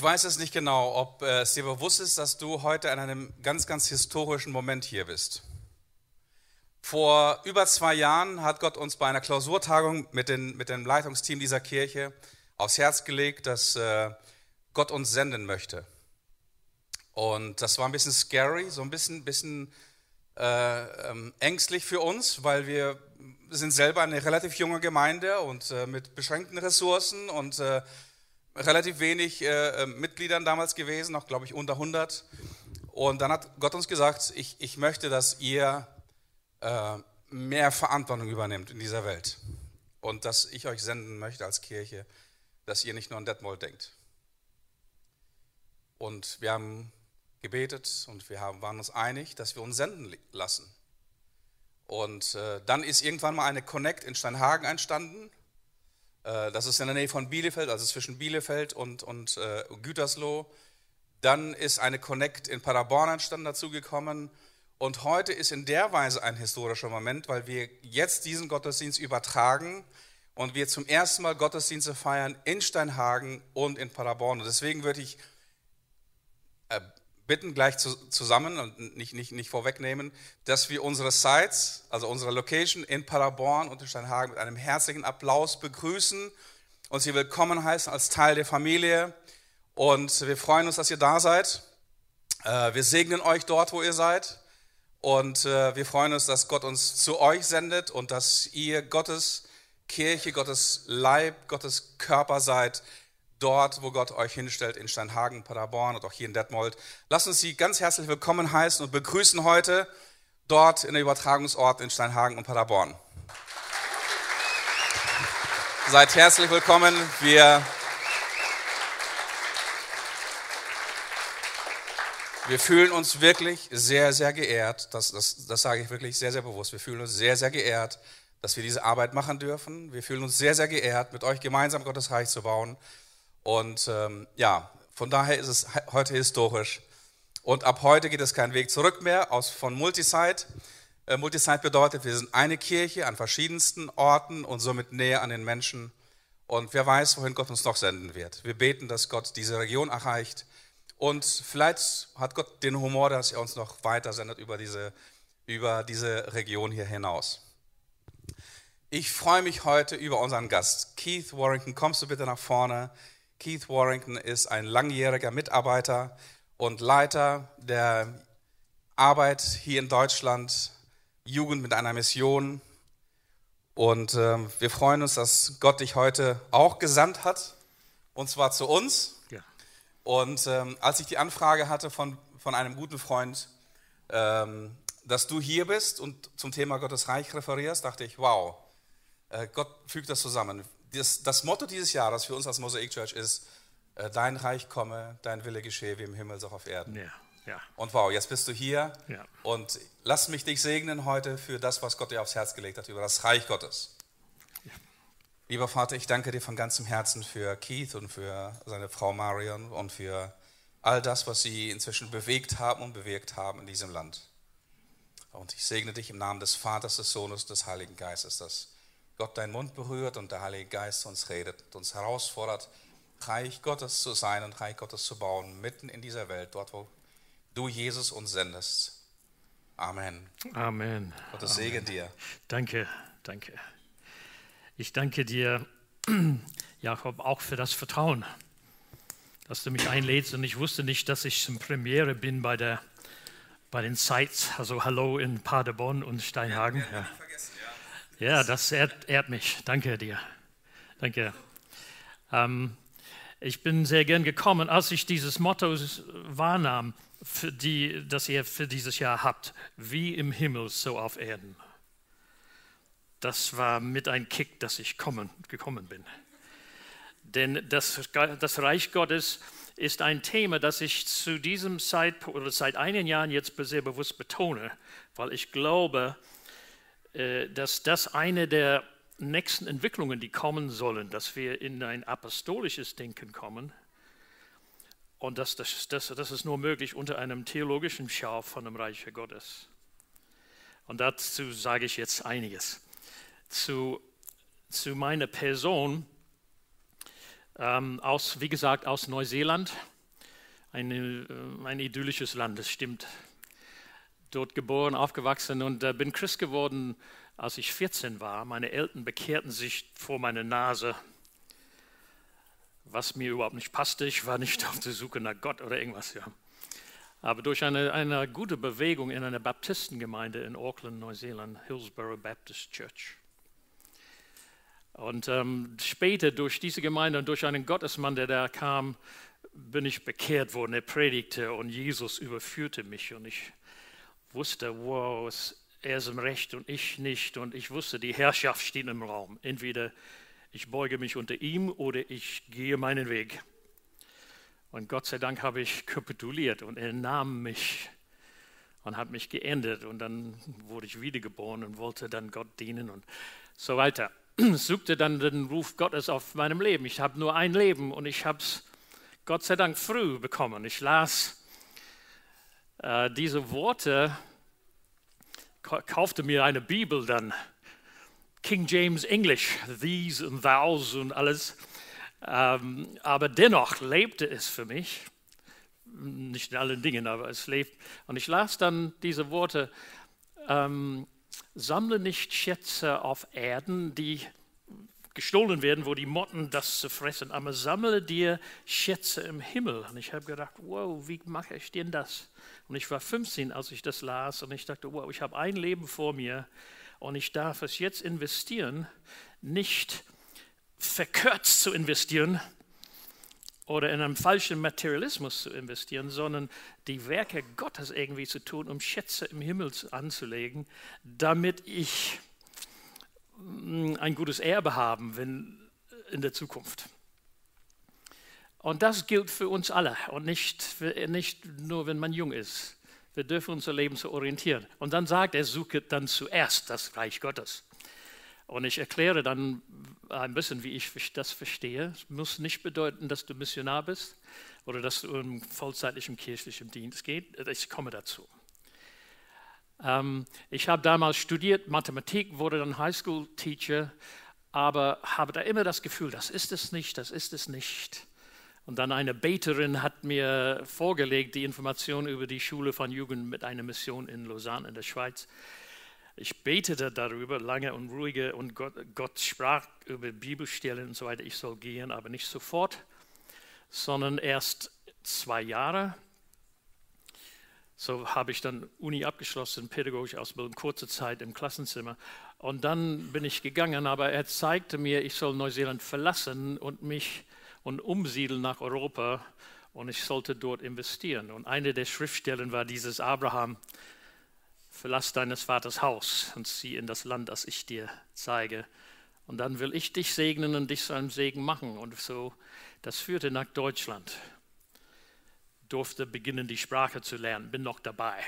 Ich weiß es nicht genau, ob es dir bewusst ist, dass du heute an einem ganz, ganz historischen Moment hier bist. Vor über zwei Jahren hat Gott uns bei einer Klausurtagung mit, den, mit dem Leitungsteam dieser Kirche aufs Herz gelegt, dass äh, Gott uns senden möchte. Und das war ein bisschen scary, so ein bisschen, bisschen äh, ähm, ängstlich für uns, weil wir sind selber eine relativ junge Gemeinde und äh, mit beschränkten Ressourcen und äh, relativ wenig äh, äh, Mitgliedern damals gewesen, noch glaube ich unter 100. Und dann hat Gott uns gesagt, ich, ich möchte, dass ihr äh, mehr Verantwortung übernimmt in dieser Welt. Und dass ich euch senden möchte als Kirche, dass ihr nicht nur an Detmold denkt. Und wir haben gebetet und wir haben, waren uns einig, dass wir uns senden lassen. Und äh, dann ist irgendwann mal eine Connect in Steinhagen entstanden. Äh, das ist in der Nähe von Bielefeld, also zwischen Bielefeld und, und äh, Gütersloh. Dann ist eine Connect in Paderborn entstanden, dazugekommen. Und heute ist in der Weise ein historischer Moment, weil wir jetzt diesen Gottesdienst übertragen und wir zum ersten Mal Gottesdienste feiern in Steinhagen und in Paderborn. Und deswegen würde ich äh, bitten, gleich zusammen und nicht, nicht, nicht vorwegnehmen, dass wir unsere Sites, also unsere Location in Paderborn und in Steinhagen mit einem herzlichen Applaus begrüßen und Sie willkommen heißen als Teil der Familie. Und wir freuen uns, dass ihr da seid. Äh, wir segnen euch dort, wo ihr seid. Und äh, wir freuen uns, dass Gott uns zu euch sendet und dass ihr Gottes Kirche, Gottes Leib, Gottes Körper seid, dort, wo Gott euch hinstellt, in Steinhagen, Paderborn und auch hier in Detmold. Lasst uns Sie ganz herzlich willkommen heißen und begrüßen heute dort in der Übertragungsort in Steinhagen und Paderborn. Seid herzlich willkommen. Wir Wir fühlen uns wirklich sehr, sehr geehrt, das, das, das sage ich wirklich sehr, sehr bewusst, wir fühlen uns sehr, sehr geehrt, dass wir diese Arbeit machen dürfen. Wir fühlen uns sehr, sehr geehrt, mit euch gemeinsam Gottes Reich zu bauen. Und ähm, ja, von daher ist es heute historisch. Und ab heute geht es keinen Weg zurück mehr aus, von Multisite. Äh, Multisite bedeutet, wir sind eine Kirche an verschiedensten Orten und somit näher an den Menschen. Und wer weiß, wohin Gott uns noch senden wird. Wir beten, dass Gott diese Region erreicht und vielleicht hat Gott den Humor, dass er uns noch weiter sendet über diese, über diese Region hier hinaus. Ich freue mich heute über unseren Gast. Keith Warrington, kommst du bitte nach vorne? Keith Warrington ist ein langjähriger Mitarbeiter und Leiter der Arbeit hier in Deutschland, Jugend mit einer Mission. Und äh, wir freuen uns, dass Gott dich heute auch gesandt hat, und zwar zu uns. Und ähm, als ich die Anfrage hatte von, von einem guten Freund, ähm, dass du hier bist und zum Thema Gottes Reich referierst, dachte ich, wow, äh, Gott fügt das zusammen. Das, das, Motto dieses Jahres für uns als Mosaik Church ist, äh, dein Reich komme, dein Wille geschehe wie im Himmel, so auf Erden. Ja, ja. Und wow, jetzt bist du hier ja. und lass mich dich segnen heute für das, was Gott dir aufs Herz gelegt hat, über das Reich Gottes. Lieber Vater, ich danke dir von ganzem Herzen für Keith und für seine Frau Marion und für all das, was sie inzwischen bewegt haben und bewirkt haben in diesem Land. Und ich segne dich im Namen des Vaters, des Sohnes, des Heiligen Geistes, dass Gott deinen Mund berührt und der Heilige Geist uns redet und uns herausfordert, Reich Gottes zu sein und Reich Gottes zu bauen, mitten in dieser Welt, dort, wo du Jesus uns sendest. Amen. Amen. Gottes Segen dir. Danke, danke. Ich danke dir, Jakob, auch für das Vertrauen, dass du mich einlädst. Und ich wusste nicht, dass ich zum Premiere bin bei, der, bei den Sites, also Hallo in Paderborn und Steinhagen. Ja, ja. ja das ehrt, ehrt, mich. Danke dir. Danke. Ähm, ich bin sehr gern gekommen, als ich dieses Motto wahrnahm, die, das ihr für dieses Jahr habt. Wie im Himmel, so auf Erden das war mit ein Kick, dass ich kommen, gekommen bin. Denn das, das Reich Gottes ist ein Thema, das ich zu diesem Zeitpunkt oder seit einigen Jahren jetzt sehr bewusst betone, weil ich glaube, dass das eine der nächsten Entwicklungen, die kommen sollen, dass wir in ein apostolisches Denken kommen. Und das, das, das, das ist nur möglich unter einem theologischen Schau von dem Reich Gottes. Und dazu sage ich jetzt einiges zu, zu meiner Person. ähm, aus, wie gesagt, aus Neuseeland. Eine, äh, ein idyllisches Land, das stimmt. Dort geboren, aufgewachsen und äh, bin Christ geworden, als ich 14 war. Meine Eltern bekehrten sich vor meiner Nase, was mir überhaupt nicht passte. Ich war nicht auf der Suche nach Gott oder irgendwas. Ja. Aber durch eine, eine gute Bewegung in einer Baptistengemeinde in Auckland, Neuseeland, Hillsborough Baptist Church. Und ähm, später durch diese Gemeinde und durch einen Gottesmann, der da kam, bin ich bekehrt worden. Er predigte und Jesus überführte mich. Und ich wusste, wow, er ist im Recht und ich nicht. Und ich wusste, die Herrschaft steht im Raum. Entweder ich beuge mich unter ihm oder ich gehe meinen Weg. Und Gott sei Dank habe ich kapituliert und er nahm mich und hat mich geändert. Und dann wurde ich wiedergeboren und wollte dann Gott dienen und so weiter. Suchte dann den Ruf Gottes auf meinem Leben. Ich habe nur ein Leben und ich habe es Gott sei Dank früh bekommen. Ich las äh, diese Worte, kaufte mir eine Bibel dann, King James English, these and thous und alles. Ähm, aber dennoch lebte es für mich, nicht in allen Dingen, aber es lebt. Und ich las dann diese Worte, ähm, sammle nicht Schätze auf Erden, die gestohlen werden, wo die Motten das zu fressen, aber sammle dir Schätze im Himmel. Und ich habe gedacht, wow, wie mache ich denn das? Und ich war 15, als ich das las, und ich dachte, wow, ich habe ein Leben vor mir und ich darf es jetzt investieren, nicht verkürzt zu investieren oder in einem falschen Materialismus zu investieren, sondern die Werke Gottes irgendwie zu tun, um Schätze im Himmel anzulegen, damit ich ein gutes Erbe haben wenn, in der Zukunft. Und das gilt für uns alle und nicht, nicht nur, wenn man jung ist. Wir dürfen unser Leben so orientieren. Und dann sagt er, suche dann zuerst das Reich Gottes. Und ich erkläre dann ein bisschen, wie ich das verstehe. Es muss nicht bedeuten, dass du Missionar bist oder dass du im vollzeitlichen kirchlichen Dienst gehst. Ich komme dazu. Ähm, ich habe damals studiert Mathematik, wurde dann Highschool-Teacher, aber habe da immer das Gefühl, das ist es nicht, das ist es nicht. Und dann eine Beterin hat mir vorgelegt die Information über die Schule von Jugend mit einer Mission in Lausanne in der Schweiz. Ich betete darüber lange und ruhige und Gott, Gott sprach über Bibelstellen und so weiter. Ich soll gehen, aber nicht sofort, sondern erst zwei Jahre. So habe ich dann Uni abgeschlossen, pädagogische Ausbildung, kurze Zeit im Klassenzimmer. Und dann bin ich gegangen, aber er zeigte mir, ich soll Neuseeland verlassen und mich und umsiedeln nach Europa und ich sollte dort investieren. Und eine der Schriftstellen war dieses Abraham, verlass deines Vaters Haus und zieh in das Land, das ich dir zeige. Und dann will ich dich segnen und dich zu einem Segen machen. Und so, das führte nach Deutschland. Durfte beginnen, die Sprache zu lernen, bin noch dabei.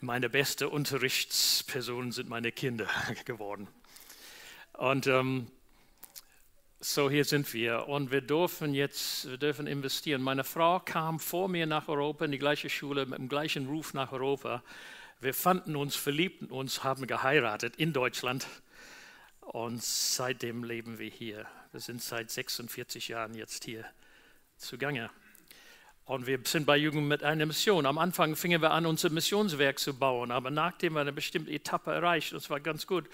Meine beste Unterrichtspersonen sind meine Kinder geworden. Und ähm, so hier sind wir und wir dürfen jetzt, wir dürfen investieren. Meine Frau kam vor mir nach Europa in die gleiche Schule mit dem gleichen Ruf nach Europa wir fanden uns, verliebten uns, haben geheiratet in Deutschland und seitdem leben wir hier. Wir sind seit 46 Jahren jetzt hier zugange. Und wir sind bei Jugend mit einer Mission. Am Anfang fingen wir an, unser Missionswerk zu bauen, aber nachdem wir eine bestimmte Etappe erreicht, und es war ganz gut,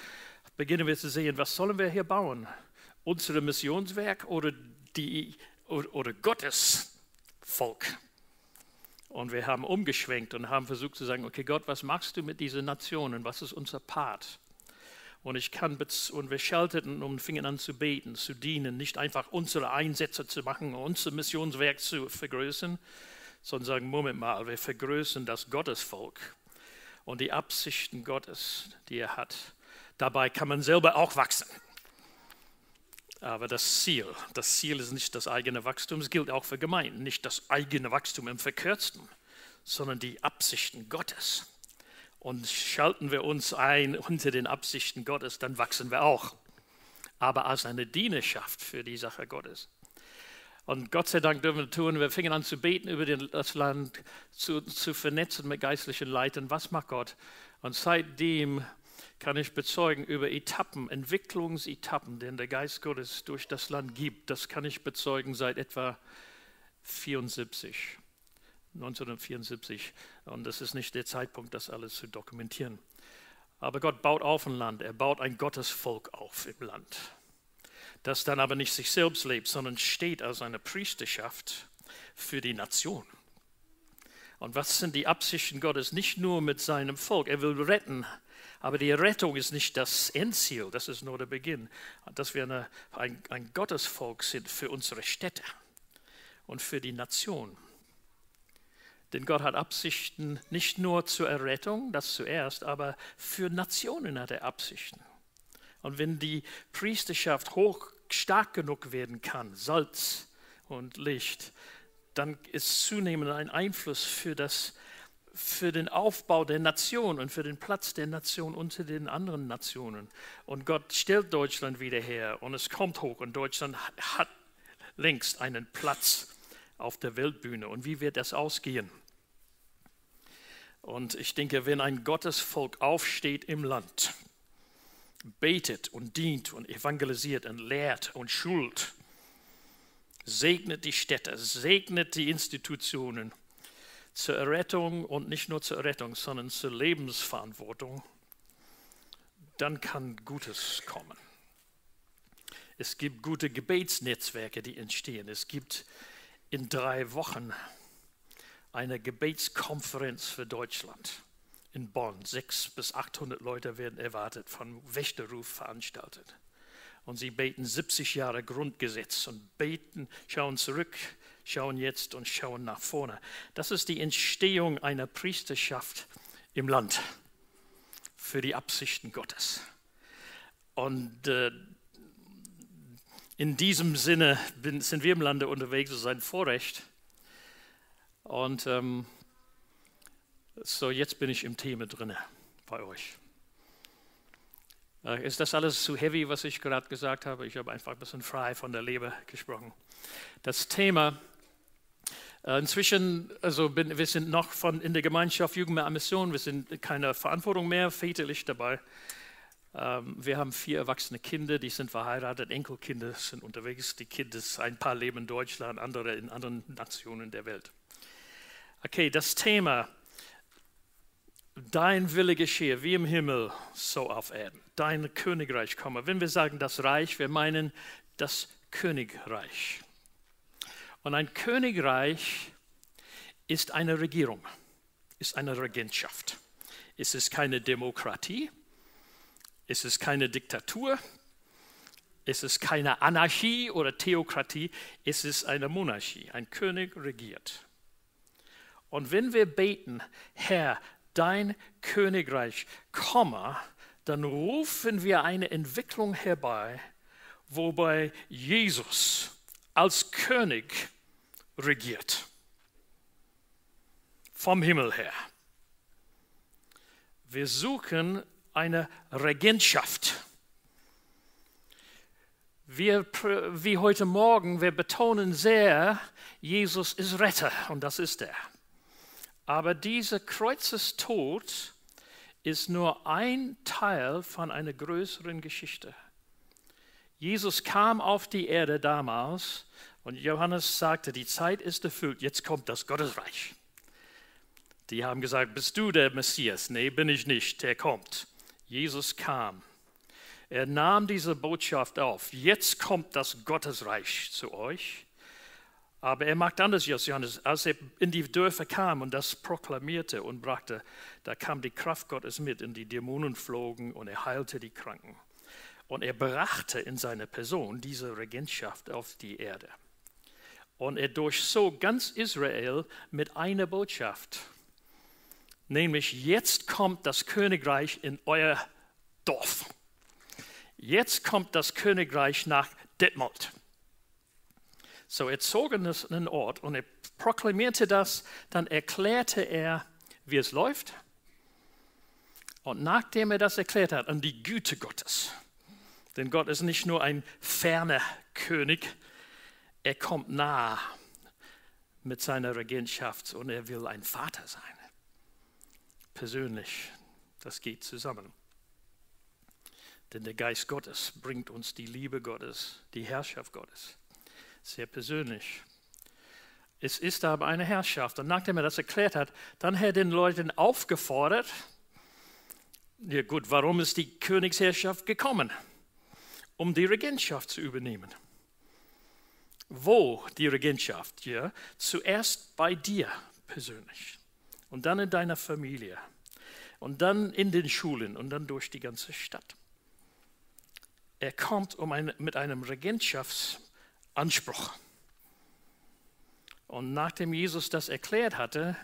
beginnen wir zu sehen, was sollen wir hier bauen? Unser Missionswerk oder, die, oder, oder Gottes Volk? Und wir haben umgeschwenkt und haben versucht zu sagen, okay Gott, was machst du mit diesen Nationen? Was ist unser Part? Und ich kann und wir schalteten und fingen an zu beten, zu dienen, nicht einfach unsere Einsätze zu machen, unser Missionswerk zu vergrößern, sondern sagen, Moment mal, wir vergrößern das Gottesvolk und die Absichten Gottes, die er hat. Dabei kann man selber auch wachsen. Aber das Ziel, das Ziel ist nicht das eigene Wachstum, es gilt auch für Gemeinden, nicht das eigene Wachstum im Verkürzten, sondern die Absichten Gottes. Und schalten wir uns ein unter den Absichten Gottes, dann wachsen wir auch. Aber als eine Dienerschaft für die Sache Gottes. Und Gott sei Dank dürfen wir tun, wir fingen an zu beten über das Land, zu, zu vernetzen mit geistlichen Leitern. Was macht Gott? Und seitdem kann ich bezeugen über Etappen, Entwicklungsetappen, den der Geist Gottes durch das Land gibt. Das kann ich bezeugen seit etwa 74, 1974. Und das ist nicht der Zeitpunkt, das alles zu dokumentieren. Aber Gott baut auf ein Land, er baut ein Gottesvolk auf im Land, das dann aber nicht sich selbst lebt, sondern steht als eine Priesterschaft für die Nation. Und was sind die Absichten Gottes? Nicht nur mit seinem Volk, er will retten, aber die Rettung ist nicht das Endziel, das ist nur der Beginn. Dass wir eine, ein, ein Gottesvolk sind für unsere Städte und für die Nation. Denn Gott hat Absichten nicht nur zur Errettung, das zuerst, aber für Nationen hat er Absichten. Und wenn die Priesterschaft hoch stark genug werden kann, Salz und Licht, dann ist zunehmend ein Einfluss für, das, für den Aufbau der Nation und für den Platz der Nation unter den anderen Nationen. Und Gott stellt Deutschland wieder her und es kommt hoch und Deutschland hat längst einen Platz auf der Weltbühne. Und wie wird das ausgehen? Und ich denke, wenn ein Gottesvolk aufsteht im Land, betet und dient und evangelisiert und lehrt und schult, segnet die Städte, segnet die Institutionen zur Errettung und nicht nur zur Errettung, sondern zur Lebensverantwortung, dann kann Gutes kommen. Es gibt gute Gebetsnetzwerke, die entstehen. Es gibt in drei Wochen eine Gebetskonferenz für Deutschland in Bonn. Sechs bis 800 Leute werden erwartet, von Wächterruf veranstaltet. Und sie beten 70 Jahre Grundgesetz und beten, schauen zurück, schauen jetzt und schauen nach vorne. Das ist die Entstehung einer Priesterschaft im Land für die Absichten Gottes. Und äh, in diesem Sinne sind wir im Lande unterwegs, das ist ein Vorrecht. Und ähm, so, jetzt bin ich im Thema drin bei euch. Äh, ist das alles zu heavy, was ich gerade gesagt habe? Ich habe einfach ein bisschen frei von der Leber gesprochen. Das Thema, äh, inzwischen, also bin, wir sind noch von, in der Gemeinschaft Jugend mehr Mission, wir sind keine Verantwortung mehr väterlich dabei. Ähm, wir haben vier erwachsene Kinder, die sind verheiratet, Enkelkinder sind unterwegs. Die Kinder, ein paar leben in Deutschland, andere in anderen Nationen der Welt. Okay, das Thema, dein Wille geschehe, wie im Himmel, so auf Erden. Dein Königreich komme. Wenn wir sagen das Reich, wir meinen das Königreich. Und ein Königreich ist eine Regierung, ist eine Regentschaft. Es ist keine Demokratie, es ist keine Diktatur, es ist keine Anarchie oder Theokratie, es ist eine Monarchie. Ein König regiert. Und wenn wir beten, Herr, dein Königreich komme, dann rufen wir eine Entwicklung herbei, wobei Jesus als König regiert. Vom Himmel her. Wir suchen eine Regentschaft. Wir, wie heute Morgen, wir betonen sehr, Jesus ist Retter und das ist er. Aber dieser Kreuzestod ist nur ein Teil von einer größeren Geschichte. Jesus kam auf die Erde damals und Johannes sagte, die Zeit ist erfüllt, jetzt kommt das Gottesreich. Die haben gesagt, bist du der Messias? Nee, bin ich nicht, der kommt. Jesus kam. Er nahm diese Botschaft auf. Jetzt kommt das Gottesreich zu euch. Aber er macht anders als Johannes. Als er in die Dörfer kam und das proklamierte und brachte, da kam die Kraft Gottes mit und die Dämonen flogen und er heilte die Kranken. Und er brachte in seiner Person diese Regentschaft auf die Erde. Und er durchzog ganz Israel mit einer Botschaft nämlich jetzt kommt das Königreich in euer Dorf. Jetzt kommt das Königreich nach Detmold. So, er zog in einen Ort und er proklamierte das, dann erklärte er, wie es läuft. Und nachdem er das erklärt hat, an die Güte Gottes, denn Gott ist nicht nur ein ferner König, er kommt nah mit seiner Regentschaft und er will ein Vater sein persönlich. Das geht zusammen. Denn der Geist Gottes bringt uns die Liebe Gottes, die Herrschaft Gottes. Sehr persönlich. Es ist aber eine Herrschaft. Und nachdem er das erklärt hat, dann hat er den Leuten aufgefordert, ja gut, warum ist die Königsherrschaft gekommen? Um die Regentschaft zu übernehmen. Wo die Regentschaft? Ja, zuerst bei dir persönlich und dann in deiner Familie und dann in den Schulen und dann durch die ganze Stadt. Er kommt um ein, mit einem Regentschaftsanspruch. Und nachdem Jesus das erklärt hatte,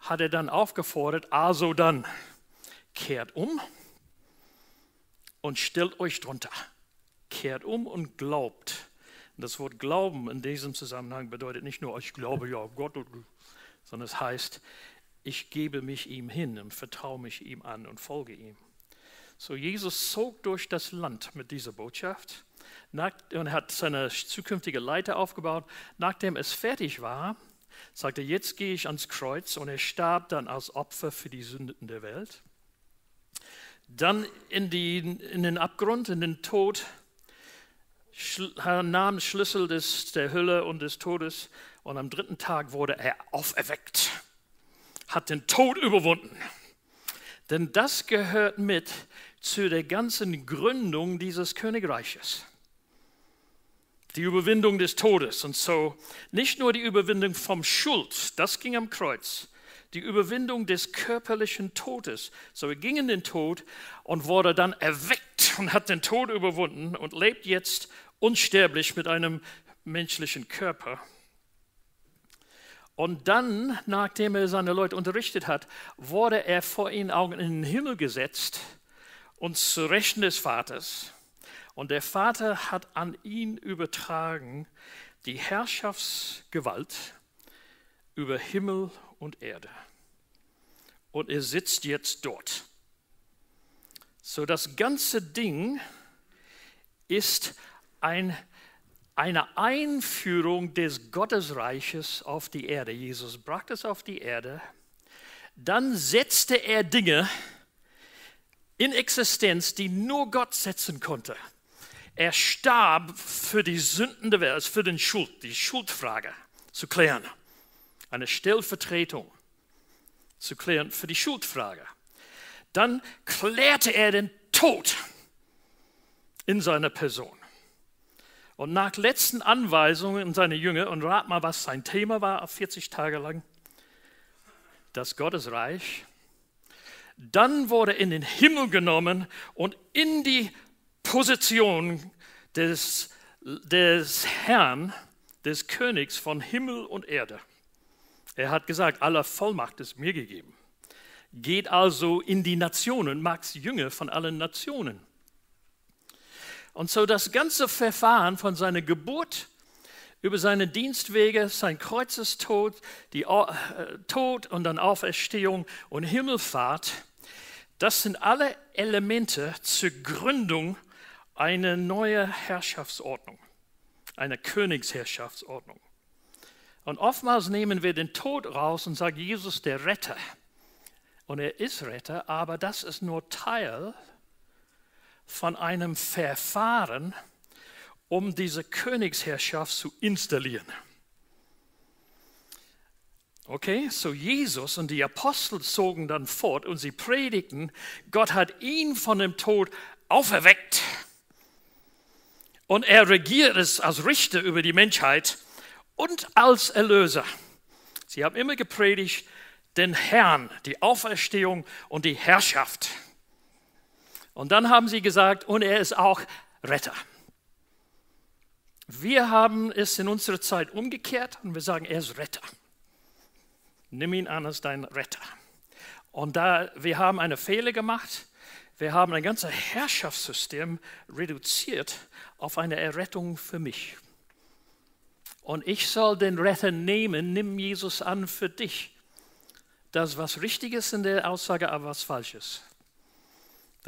hat er dann aufgefordert, also dann kehrt um und stellt euch drunter. Kehrt um und glaubt. Das Wort Glauben in diesem Zusammenhang bedeutet nicht nur, ich glaube ja Gott, sondern es heißt, ich gebe mich ihm hin und vertraue mich ihm an und folge ihm. So Jesus zog durch das Land mit dieser Botschaft und hat seine zukünftige Leiter aufgebaut. Nachdem es fertig war, sagte er, jetzt gehe ich ans Kreuz und er starb dann als Opfer für die Sünden der Welt. Dann in, die, in den Abgrund, in den Tod, nahm Schlüssel des, der Hölle und des Todes und am dritten Tag wurde er auferweckt, hat den Tod überwunden. Denn das gehört mit zu der ganzen Gründung dieses Königreiches. Die Überwindung des Todes und so nicht nur die Überwindung vom Schuld, das ging am Kreuz, die Überwindung des körperlichen Todes. So er ging in den Tod und wurde dann erweckt und hat den Tod überwunden und lebt jetzt unsterblich mit einem menschlichen Körper. Und dann, nachdem er seine Leute unterrichtet hat, wurde er vor ihren Augen in den Himmel gesetzt und zu Rechten des Vaters. Und der Vater hat an ihn übertragen die Herrschaftsgewalt über Himmel und Erde. Und er sitzt jetzt dort. So das ganze Ding ist ein, eine Einführung des Gottesreiches auf die Erde. Jesus brachte es auf die Erde. Dann setzte er Dinge in Existenz, die nur Gott setzen konnte. Er starb für die Sünden der Welt, also für den Schuld, die Schuldfrage zu klären. Eine Stellvertretung zu klären für die Schuldfrage. Dann klärte er den Tod in seiner Person. Und nach letzten Anweisungen in seine Jünger, und rat mal, was sein Thema war, 40 Tage lang, das Gottesreich, dann wurde er in den Himmel genommen und in die Position des, des Herrn, des Königs von Himmel und Erde. Er hat gesagt, aller Vollmacht ist mir gegeben. Geht also in die Nationen, macht Jünger von allen Nationen. Und so das ganze Verfahren von seiner Geburt über seine Dienstwege, sein Kreuzestod, die äh, Tod und dann Auferstehung und Himmelfahrt das sind alle Elemente zur Gründung einer neuen Herrschaftsordnung, einer Königsherrschaftsordnung. Und oftmals nehmen wir den Tod raus und sagen, Jesus der Retter. Und er ist Retter, aber das ist nur Teil von einem Verfahren, um diese Königsherrschaft zu installieren. Okay, so Jesus und die Apostel zogen dann fort und sie predigten, Gott hat ihn von dem Tod auferweckt. Und er regiert es als Richter über die Menschheit und als Erlöser. Sie haben immer gepredigt, den Herrn, die Auferstehung und die Herrschaft. Und dann haben sie gesagt, und er ist auch Retter. Wir haben es in unserer Zeit umgekehrt und wir sagen, er ist Retter. Nimm ihn an als dein Retter. Und da wir haben eine Fehler gemacht, wir haben ein ganzes Herrschaftssystem reduziert auf eine Errettung für mich. Und ich soll den Retter nehmen, nimm Jesus an für dich. Das ist was Richtiges in der Aussage, aber was Falsches.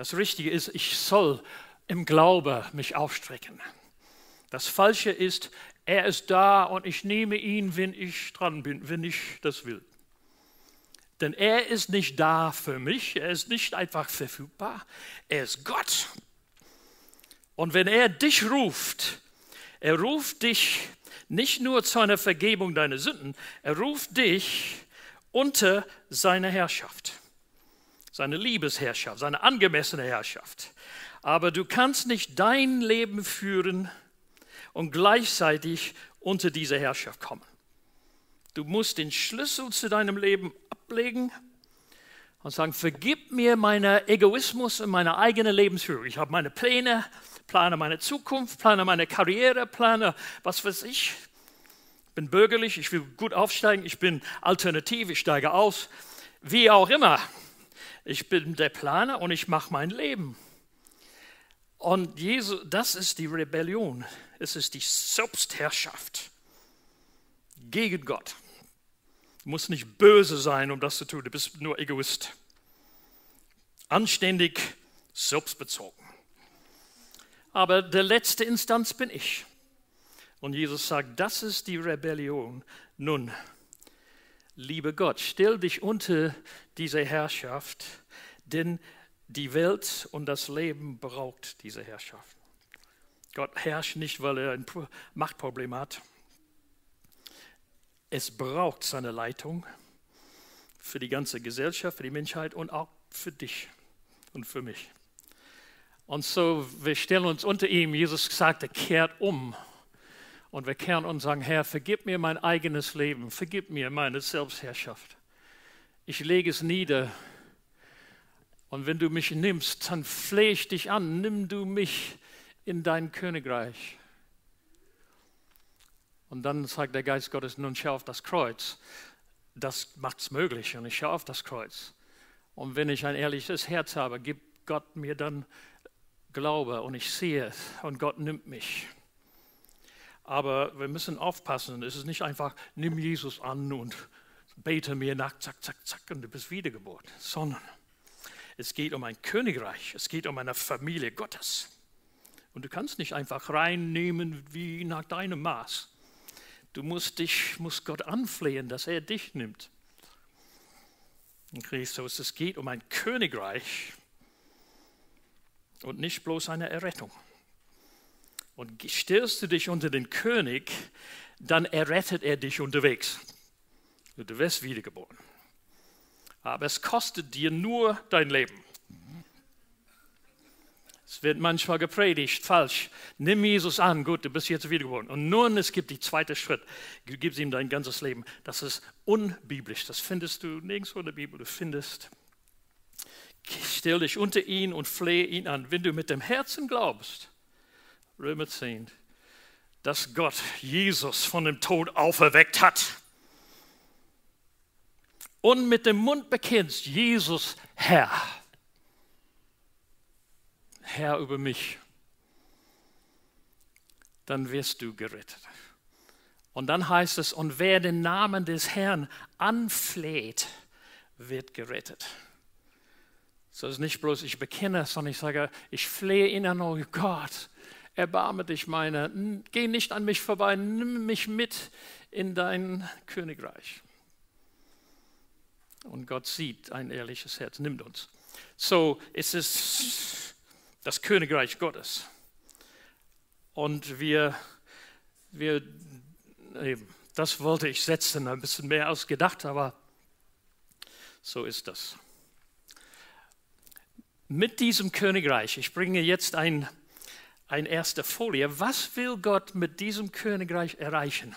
Das Richtige ist, ich soll im Glaube mich aufstrecken. Das Falsche ist, er ist da und ich nehme ihn, wenn ich dran bin, wenn ich das will. Denn er ist nicht da für mich, er ist nicht einfach verfügbar, er ist Gott Und wenn er dich ruft, er ruft dich nicht nur zu einer Vergebung deiner Sünden, er ruft dich unter seine Herrschaft, seine Liebesherrschaft, seine angemessene Herrschaft. Aber du kannst nicht dein Leben führen und gleichzeitig unter diese Herrschaft kommen. Du musst den Schlüssel zu deinem Leben ablegen und sagen, vergib mir meinen Egoismus und meine eigene Lebensführung. Ich habe meine Pläne, plane meine Zukunft, plane meine Karriere, plane was weiß ich. Ich bin bürgerlich, ich will gut aufsteigen, ich bin alternativ, ich steige aus. Wie auch immer. Ich bin der Planer und ich mache mein Leben. Und Jesu, das ist die Rebellion. Es ist die Selbstherrschaft gegen Gott. Du musst nicht böse sein, um das zu tun. Du bist nur Egoist. Anständig, selbstbezogen. Aber der letzte Instanz bin ich. Und Jesus sagt, das ist die Rebellion. Nun, liebe Gott, stell dich unter diese Herrschaft, denn die Welt und das Leben braucht diese Herrschaft. Gott herrscht nicht, weil er ein Machtproblem hat. Es braucht seine Leitung für die ganze Gesellschaft, für die Menschheit und auch für dich und für mich. Und so, wir stellen uns unter ihm. Jesus sagte, kehrt um. Und wir kehren und sagen, Herr, vergib mir mein eigenes Leben, vergib mir meine Selbstherrschaft. Ich lege es nieder. Und wenn du mich nimmst, dann flehe ich dich an, nimm du mich in dein Königreich. Und dann sagt der Geist Gottes, nun schau auf das Kreuz. Das macht es möglich und ich schaue auf das Kreuz. Und wenn ich ein ehrliches Herz habe, gibt Gott mir dann Glaube und ich sehe es und Gott nimmt mich. Aber wir müssen aufpassen. Es ist nicht einfach, nimm Jesus an und bete mir nach, zack, zack, zack, und du bist wiedergeboren, sondern es geht um ein Königreich, es geht um eine Familie Gottes. Und du kannst nicht einfach reinnehmen wie nach deinem Maß. Du musst dich, musst Gott anflehen, dass er dich nimmt. In Christus, es geht um ein Königreich und nicht bloß eine Errettung. Und stellst du dich unter den König, dann errettet er dich unterwegs. Du wirst wiedergeboren. Aber es kostet dir nur dein Leben. Es wird manchmal gepredigt, falsch. Nimm Jesus an, gut, du bist jetzt wiedergeboren. Und nun, es gibt den zweiten Schritt. Du gibst ihm dein ganzes Leben. Das ist unbiblisch. Das findest du nirgendwo in der Bibel. Du findest, stell dich unter ihn und flehe ihn an. Wenn du mit dem Herzen glaubst, Römer 10, dass Gott Jesus von dem Tod auferweckt hat und mit dem Mund bekennst, Jesus Herr Herr über mich, dann wirst du gerettet. Und dann heißt es, und wer den Namen des Herrn anfleht, wird gerettet. So ist nicht bloß, ich bekenne, sondern ich sage, ich flehe ihn an, oh Gott, erbarme dich meiner, geh nicht an mich vorbei, nimm mich mit in dein Königreich. Und Gott sieht ein ehrliches Herz, nimmt uns. So ist es das Königreich Gottes. Und wir, wir das wollte ich setzen, ein bisschen mehr ausgedacht, aber so ist das. Mit diesem Königreich, ich bringe jetzt ein, eine erste Folie, was will Gott mit diesem Königreich erreichen?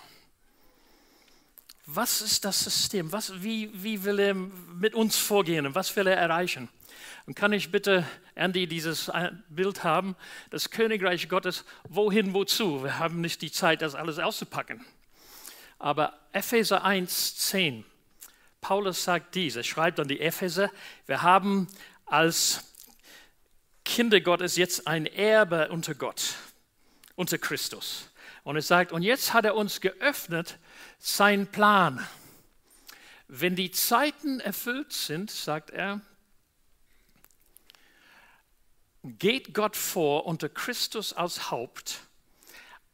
Was ist das System? Was, wie, wie will er mit uns vorgehen? Was will er erreichen? Und kann ich bitte, Andy, dieses Bild haben, das Königreich Gottes, wohin, wozu? Wir haben nicht die Zeit, das alles auszupacken. Aber Epheser 1, 10, Paulus sagt dies, er schreibt an die Epheser, wir haben als Kinder Gottes jetzt ein Erbe unter Gott, unter Christus. Und er sagt, und jetzt hat er uns geöffnet, sein Plan. Wenn die Zeiten erfüllt sind, sagt er, geht Gott vor unter Christus als Haupt,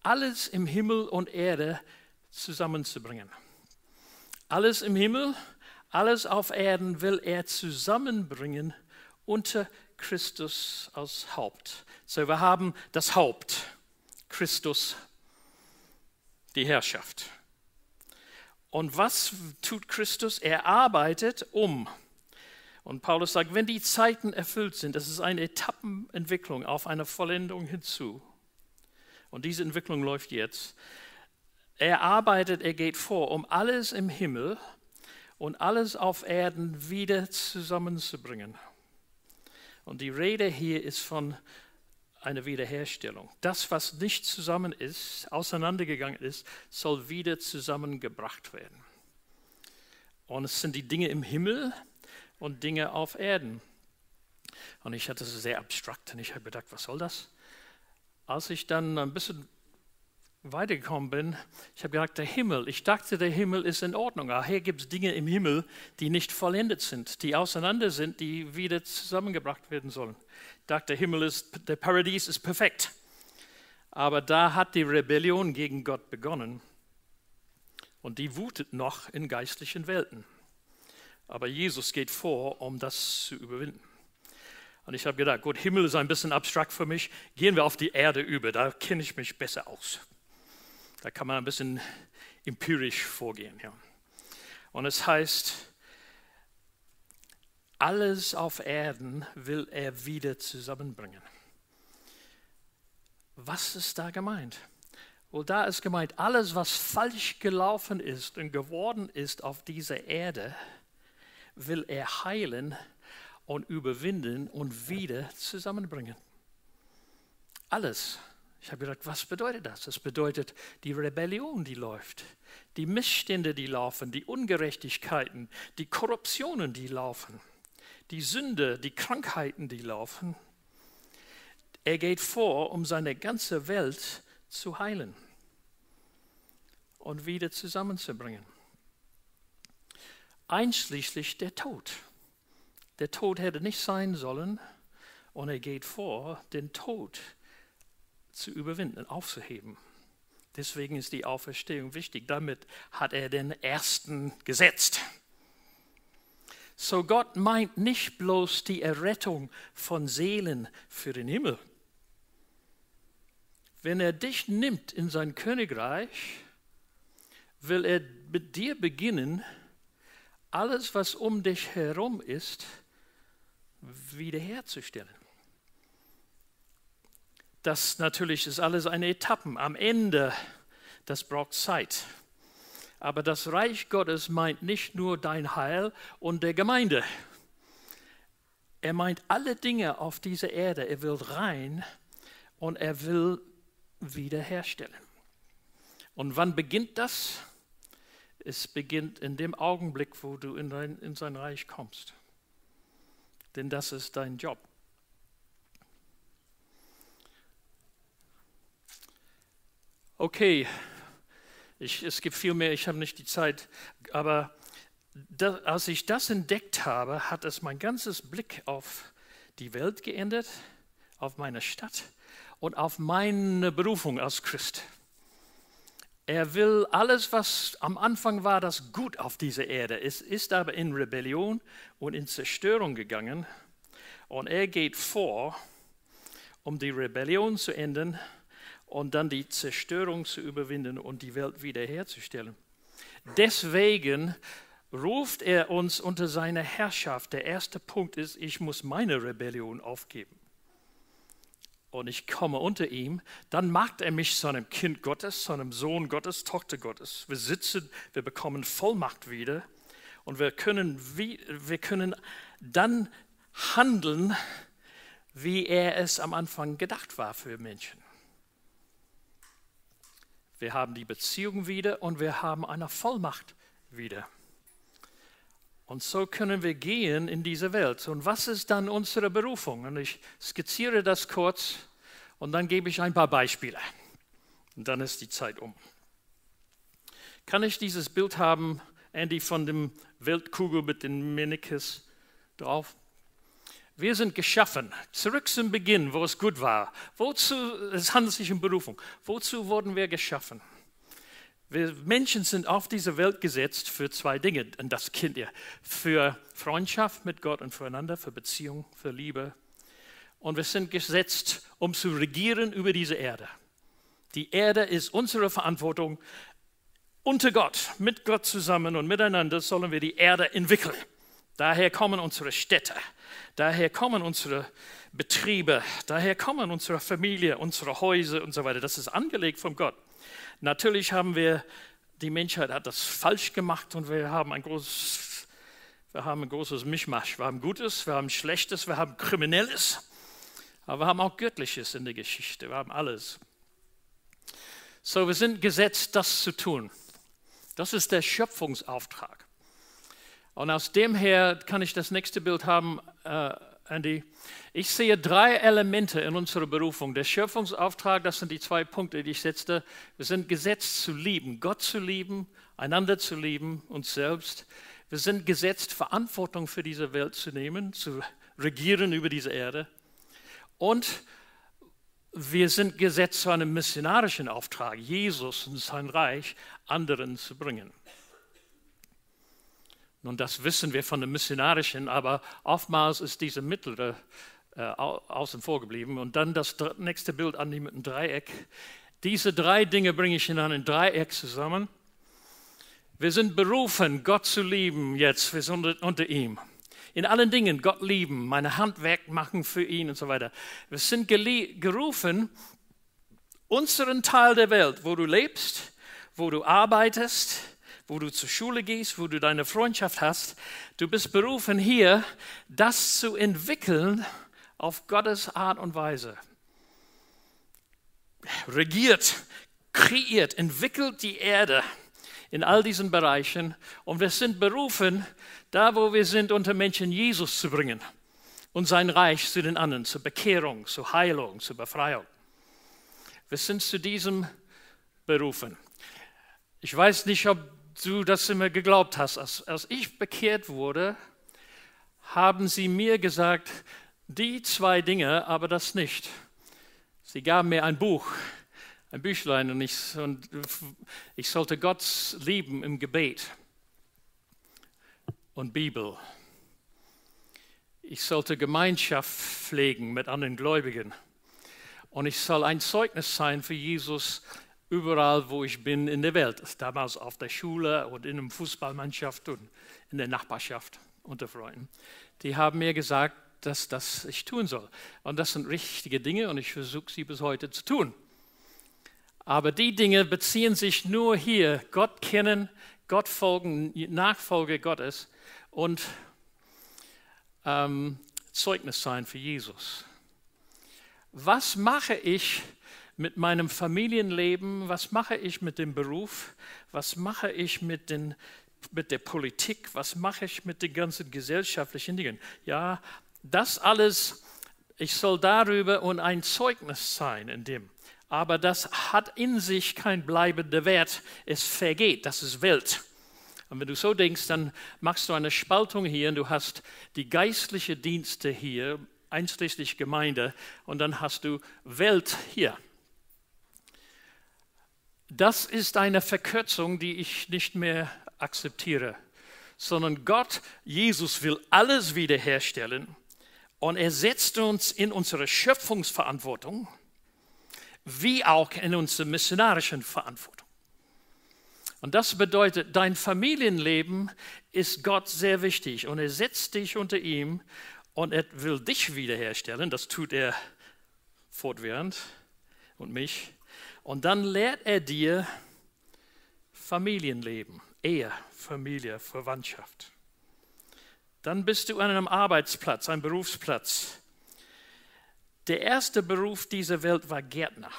alles im Himmel und Erde zusammenzubringen. Alles im Himmel, alles auf Erden will er zusammenbringen unter Christus als Haupt. So, wir haben das Haupt, Christus, die Herrschaft. Und was tut Christus? Er arbeitet um. Und Paulus sagt, wenn die Zeiten erfüllt sind, das ist eine Etappenentwicklung auf eine Vollendung hinzu. Und diese Entwicklung läuft jetzt. Er arbeitet, er geht vor, um alles im Himmel und alles auf Erden wieder zusammenzubringen. Und die Rede hier ist von einer Wiederherstellung. Das, was nicht zusammen ist, auseinandergegangen ist, soll wieder zusammengebracht werden. Und es sind die Dinge im Himmel und Dinge auf Erden. Und ich hatte es sehr abstrakt und ich habe gedacht, was soll das? Als ich dann ein bisschen weitergekommen bin, ich habe gesagt, der Himmel, ich dachte, der Himmel ist in Ordnung. Aber hier gibt es Dinge im Himmel, die nicht vollendet sind, die auseinander sind, die wieder zusammengebracht werden sollen. Ich dachte, der Himmel ist, der Paradies ist perfekt. Aber da hat die Rebellion gegen Gott begonnen. Und die wutet noch in geistlichen Welten. Aber Jesus geht vor, um das zu überwinden. Und ich habe gedacht, gut, Himmel ist ein bisschen abstrakt für mich. Gehen wir auf die Erde über, da kenne ich mich besser aus. Da kann man ein bisschen empirisch vorgehen. Ja. Und es heißt, alles auf Erden will er wieder zusammenbringen. Was ist da gemeint? Wohl, da ist gemeint, alles, was falsch gelaufen ist und geworden ist auf dieser Erde, will er heilen und überwinden und wieder zusammenbringen. Alles. Ich habe gedacht, was bedeutet das? Das bedeutet die Rebellion, die läuft, die Missstände, die laufen, die Ungerechtigkeiten, die Korruptionen, die laufen, die Sünde, die Krankheiten, die laufen. Er geht vor, um seine ganze Welt zu heilen und wieder zusammenzubringen. Einschließlich der Tod. Der Tod hätte nicht sein sollen und er geht vor, den Tod zu zu überwinden, aufzuheben. Deswegen ist die Auferstehung wichtig. Damit hat er den ersten gesetzt. So Gott meint nicht bloß die Errettung von Seelen für den Himmel. Wenn er dich nimmt in sein Königreich, will er mit dir beginnen, alles, was um dich herum ist, wiederherzustellen. Das natürlich ist alles eine Etappen. Am Ende, das braucht Zeit. Aber das Reich Gottes meint nicht nur dein Heil und der Gemeinde. Er meint alle Dinge auf dieser Erde. Er will rein und er will wiederherstellen. Und wann beginnt das? Es beginnt in dem Augenblick, wo du in, dein, in sein Reich kommst. Denn das ist dein Job. Okay, ich, es gibt viel mehr, ich habe nicht die Zeit, aber da, als ich das entdeckt habe, hat es mein ganzes Blick auf die Welt geändert, auf meine Stadt und auf meine Berufung als Christ. Er will alles, was am Anfang war, das gut auf dieser Erde ist, ist aber in Rebellion und in Zerstörung gegangen. Und er geht vor, um die Rebellion zu ändern und dann die Zerstörung zu überwinden und die Welt wiederherzustellen. Deswegen ruft er uns unter seine Herrschaft. Der erste Punkt ist, ich muss meine Rebellion aufgeben. Und ich komme unter ihm, dann macht er mich zu einem Kind Gottes, zu einem Sohn Gottes, Tochter Gottes. Wir sitzen, wir bekommen Vollmacht wieder und wir können, wir können dann handeln, wie er es am Anfang gedacht war für Menschen. Wir haben die Beziehung wieder und wir haben eine Vollmacht wieder. Und so können wir gehen in diese Welt. Und was ist dann unsere Berufung? Und ich skizziere das kurz und dann gebe ich ein paar Beispiele. Und dann ist die Zeit um. Kann ich dieses Bild haben, Andy, von dem Weltkugel mit den Menikes drauf? Wir sind geschaffen, zurück zum Beginn, wo es gut war. Wozu, es handelt sich um Berufung. Wozu wurden wir geschaffen? Wir Menschen sind auf diese Welt gesetzt für zwei Dinge, und das kennt ihr. Für Freundschaft mit Gott und füreinander, für Beziehung, für Liebe. und wir sind gesetzt, um zu regieren über diese Erde. Die Erde ist unsere Verantwortung. Unter Gott, mit Gott zusammen und miteinander sollen wir die Erde entwickeln. Daher kommen unsere Städte, daher kommen unsere Betriebe, daher kommen unsere Familie, unsere Häuser und so weiter. Das ist angelegt von Gott. Natürlich haben wir, die Menschheit hat das falsch gemacht und wir haben ein großes, wir haben ein großes Mischmasch. Wir haben Gutes, wir haben Schlechtes, wir haben Kriminelles, aber wir haben auch Göttliches in der Geschichte. Wir haben alles. So, wir sind gesetzt, das zu tun. Das ist der Schöpfungsauftrag. Und aus dem her kann ich das nächste Bild haben, äh, Andy. Ich sehe drei Elemente in unserer Berufung. Der Schöpfungsauftrag, das sind die zwei Punkte, die ich setzte. Wir sind gesetzt zu lieben, Gott zu lieben, einander zu lieben, uns selbst. Wir sind gesetzt, Verantwortung für diese Welt zu nehmen, zu regieren über diese Erde. Und wir sind gesetzt zu einem missionarischen Auftrag, Jesus und sein Reich anderen zu bringen. Nun, das wissen wir von dem missionarischen, aber oftmals ist diese mittlere äh, außen vor geblieben. Und dann das nächste Bild an mit dem Dreieck. Diese drei Dinge bringe ich in einem Dreieck zusammen. Wir sind berufen, Gott zu lieben jetzt, wir sind unter ihm in allen Dingen Gott lieben, meine Handwerk machen für ihn und so weiter. Wir sind gerufen, unseren Teil der Welt, wo du lebst, wo du arbeitest, wo du zur Schule gehst, wo du deine Freundschaft hast, du bist berufen hier, das zu entwickeln auf Gottes Art und Weise. Regiert, kreiert, entwickelt die Erde in all diesen Bereichen und wir sind berufen, da wo wir sind, unter Menschen Jesus zu bringen und sein Reich zu den anderen, zur Bekehrung, zur Heilung, zur Befreiung. Wir sind zu diesem berufen. Ich weiß nicht, ob du das immer geglaubt hast. Als, als ich bekehrt wurde, haben sie mir gesagt, die zwei Dinge, aber das nicht. Sie gaben mir ein Buch ein Büchlein und ich, und ich sollte Gott lieben im Gebet und Bibel. Ich sollte Gemeinschaft pflegen mit anderen Gläubigen. Und ich soll ein Zeugnis sein für Jesus überall, wo ich bin in der Welt. Damals auf der Schule und in der Fußballmannschaft und in der Nachbarschaft unter Freunden. Die haben mir gesagt, dass das ich tun soll. Und das sind richtige Dinge und ich versuche sie bis heute zu tun. Aber die Dinge beziehen sich nur hier. Gott kennen, Gott folgen, Nachfolge Gottes und ähm, Zeugnis sein für Jesus. Was mache ich mit meinem Familienleben? Was mache ich mit dem Beruf? Was mache ich mit, den, mit der Politik? Was mache ich mit den ganzen gesellschaftlichen Dingen? Ja, das alles, ich soll darüber und ein Zeugnis sein in dem aber das hat in sich keinen bleibenden Wert. Es vergeht, das ist Welt. Und wenn du so denkst, dann machst du eine Spaltung hier und du hast die geistlichen Dienste hier, einschließlich Gemeinde, und dann hast du Welt hier. Das ist eine Verkürzung, die ich nicht mehr akzeptiere, sondern Gott, Jesus will alles wiederherstellen und er setzt uns in unsere Schöpfungsverantwortung wie auch in unserer missionarischen Verantwortung. Und das bedeutet, dein Familienleben ist Gott sehr wichtig und er setzt dich unter ihm und er will dich wiederherstellen. Das tut er fortwährend und mich. Und dann lehrt er dir Familienleben, Ehe, Familie, Verwandtschaft. Dann bist du an einem Arbeitsplatz, einem Berufsplatz. Der erste Beruf dieser Welt war Gärtner.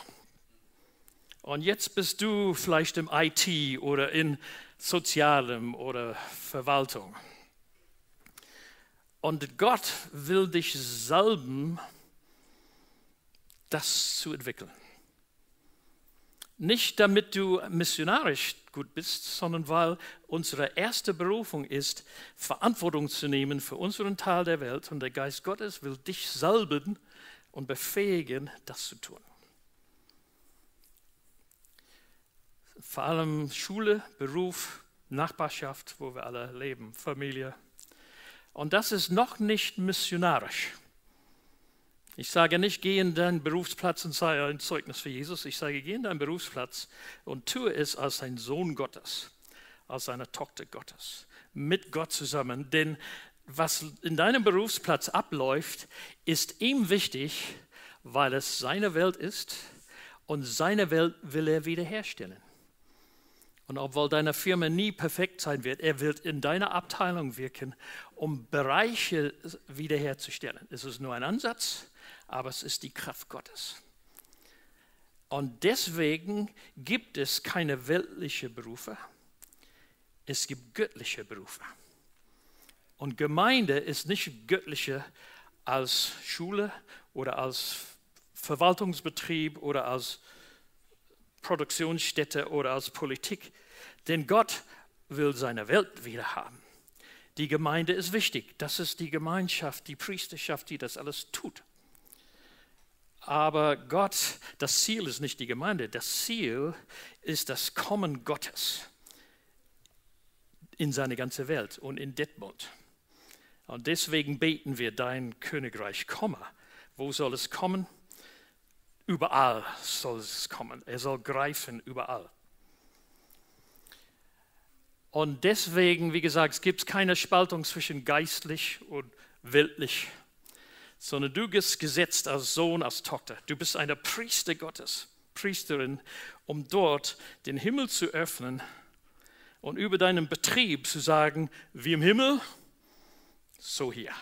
Und jetzt bist du vielleicht im IT oder in Sozialem oder Verwaltung. Und Gott will dich salben, das zu entwickeln. Nicht damit du missionarisch gut bist, sondern weil unsere erste Berufung ist, Verantwortung zu nehmen für unseren Teil der Welt. Und der Geist Gottes will dich salben, und befähigen, das zu tun. Vor allem Schule, Beruf, Nachbarschaft, wo wir alle leben, Familie. Und das ist noch nicht missionarisch. Ich sage nicht, geh in deinen Berufsplatz und sei ein Zeugnis für Jesus. Ich sage, geh in deinen Berufsplatz und tue es als ein Sohn Gottes, als eine Tochter Gottes, mit Gott zusammen. Denn was in deinem Berufsplatz abläuft, ist ihm wichtig, weil es seine Welt ist und seine Welt will er wiederherstellen. Und obwohl deine Firma nie perfekt sein wird, er wird in deiner Abteilung wirken, um Bereiche wiederherzustellen. Es ist nur ein Ansatz, aber es ist die Kraft Gottes. Und deswegen gibt es keine weltlichen Berufe, es gibt göttliche Berufe. Und Gemeinde ist nicht göttliche als Schule oder als Verwaltungsbetrieb oder als Produktionsstätte oder als Politik. Denn Gott will seine Welt wieder haben. Die Gemeinde ist wichtig. Das ist die Gemeinschaft, die Priesterschaft, die das alles tut. Aber Gott, das Ziel ist nicht die Gemeinde, das Ziel ist das Kommen Gottes in seine ganze Welt und in Detmold. Und deswegen beten wir, dein Königreich komme. Wo soll es kommen? Überall soll es kommen. Er soll greifen überall. Und deswegen, wie gesagt, es gibt keine Spaltung zwischen geistlich und weltlich, sondern du bist gesetzt als Sohn, als Tochter. Du bist eine Priester Gottes, Priesterin, um dort den Himmel zu öffnen und über deinen Betrieb zu sagen, wie im Himmel, so hier.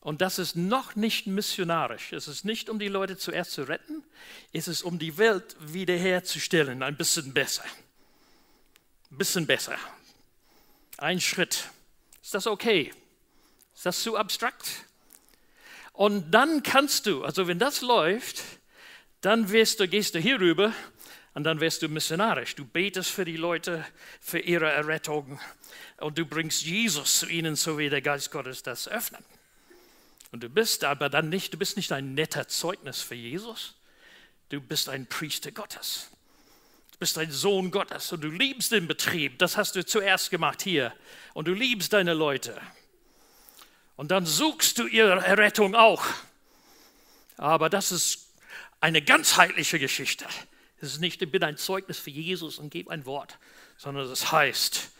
Und das ist noch nicht missionarisch. Es ist nicht, um die Leute zuerst zu retten, es ist, um die Welt wiederherzustellen, ein bisschen besser. Ein bisschen besser. Ein Schritt. Ist das okay? Ist das zu abstrakt? Und dann kannst du, also wenn das läuft, dann wirst du, gehst du hier rüber und dann wirst du missionarisch. Du betest für die Leute, für ihre Errettung und du bringst Jesus zu ihnen, so wie der Geist Gottes das öffnet. Und du bist aber dann nicht, du bist nicht ein netter Zeugnis für Jesus, du bist ein Priester Gottes. Du bist ein Sohn Gottes und du liebst den Betrieb. Das hast du zuerst gemacht hier. Und du liebst deine Leute. Und dann suchst du ihre Errettung auch. Aber das ist eine ganzheitliche Geschichte. Es ist nicht, ich bin ein Zeugnis für Jesus und gebe ein Wort, sondern es heißt,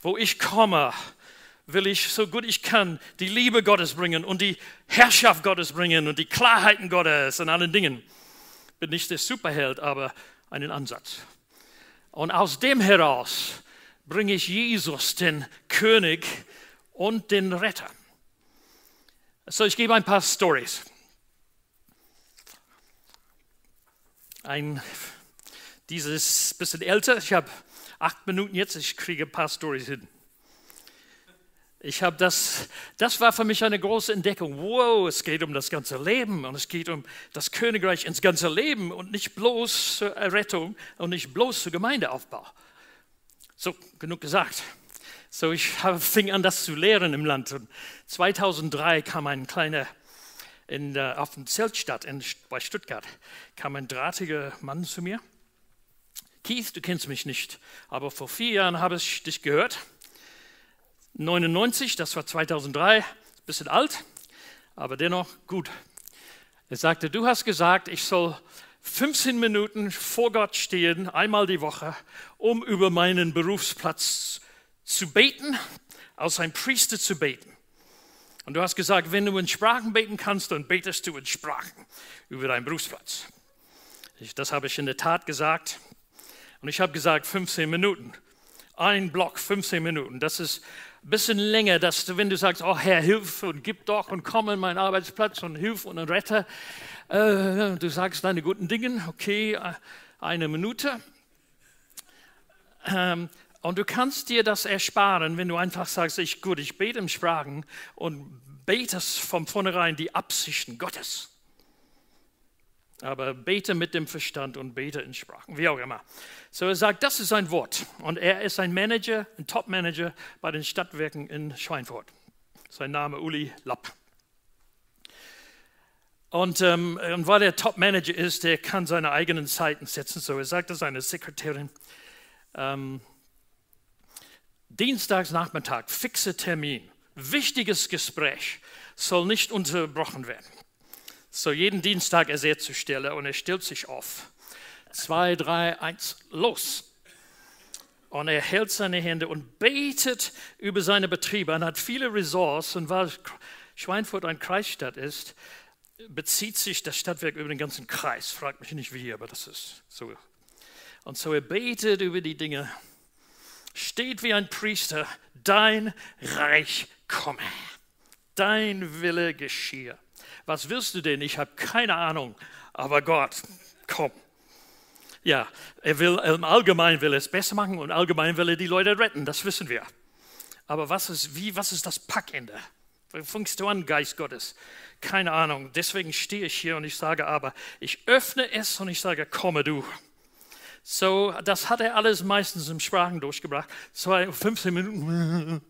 wo ich komme, will ich so gut ich kann die Liebe Gottes bringen und die Herrschaft Gottes bringen und die Klarheiten Gottes in allen Dingen. Bin nicht der Superheld, aber einen Ansatz. Und aus dem heraus bringe ich Jesus, den König und den Retter. So, ich gebe ein paar Stories. Ein, dieses bisschen älter, ich habe acht Minuten jetzt, ich kriege ein paar Stories hin. Ich habe das, das war für mich eine große Entdeckung. Wow, es geht um das ganze Leben und es geht um das Königreich ins ganze Leben und nicht bloß zur Errettung und nicht bloß zur Gemeindeaufbau. So, genug gesagt. So, ich fing an, das zu lehren im Land. Und 2003 kam ein kleiner, in, uh, auf dem Zeltstadt in, bei Stuttgart, kam ein drahtiger Mann zu mir. Keith, du kennst mich nicht, aber vor vier Jahren habe ich dich gehört 99, das war 2003, ein bisschen alt, aber dennoch gut. Er sagte, du hast gesagt, ich soll 15 Minuten vor Gott stehen, einmal die Woche, um über meinen Berufsplatz zu beten, als ein Priester zu beten. Und du hast gesagt, wenn du in Sprachen beten kannst, dann betest du in Sprachen über deinen Berufsplatz. Ich, das habe ich in der Tat gesagt. Und ich habe gesagt, 15 Minuten. Ein Block, 15 Minuten. Das ist ein bisschen länger, dass du, wenn du sagst, oh Herr, hilf und gib doch und komm in meinen Arbeitsplatz und hilf und rette, äh, du sagst deine guten Dinge, okay, äh, eine Minute. Ähm, und du kannst dir das ersparen, wenn du einfach sagst, ich, gut, ich bete im Sprachen und betest von vornherein die Absichten Gottes. Aber bete mit dem Verstand und bete in Sprachen, wie auch immer. So er sagt, das ist sein Wort. Und er ist ein Manager, ein Top-Manager bei den Stadtwerken in Schweinfurt. Sein Name Uli Lapp. Und, ähm, und weil er Top-Manager ist, der kann seine eigenen Zeiten setzen. So er sagt das seiner Sekretärin. Ähm, Dienstagsnachmittag, fixer Termin, wichtiges Gespräch, soll nicht unterbrochen werden. So jeden Dienstag ist er zur Stelle und er stellt sich auf. Zwei, drei, eins, los. Und er hält seine Hände und betet über seine Betriebe und hat viele Ressorts. Und weil Schweinfurt ein Kreisstadt ist, bezieht sich das Stadtwerk über den ganzen Kreis. Fragt mich nicht wie, aber das ist so. Und so er betet über die Dinge, steht wie ein Priester, dein Reich komme, dein Wille geschehe. Was willst du denn? Ich habe keine Ahnung, aber Gott, komm. Ja, er will im Allgemeinen will er es besser machen und allgemein will er die Leute retten, das wissen wir. Aber was ist, wie, was ist das Packende? Wie fängst du an, Geist Gottes? Keine Ahnung. Deswegen stehe ich hier und ich sage aber, ich öffne es und ich sage, komme du. So, das hat er alles meistens im Sprachen durchgebracht. Zwei, 15 Minuten.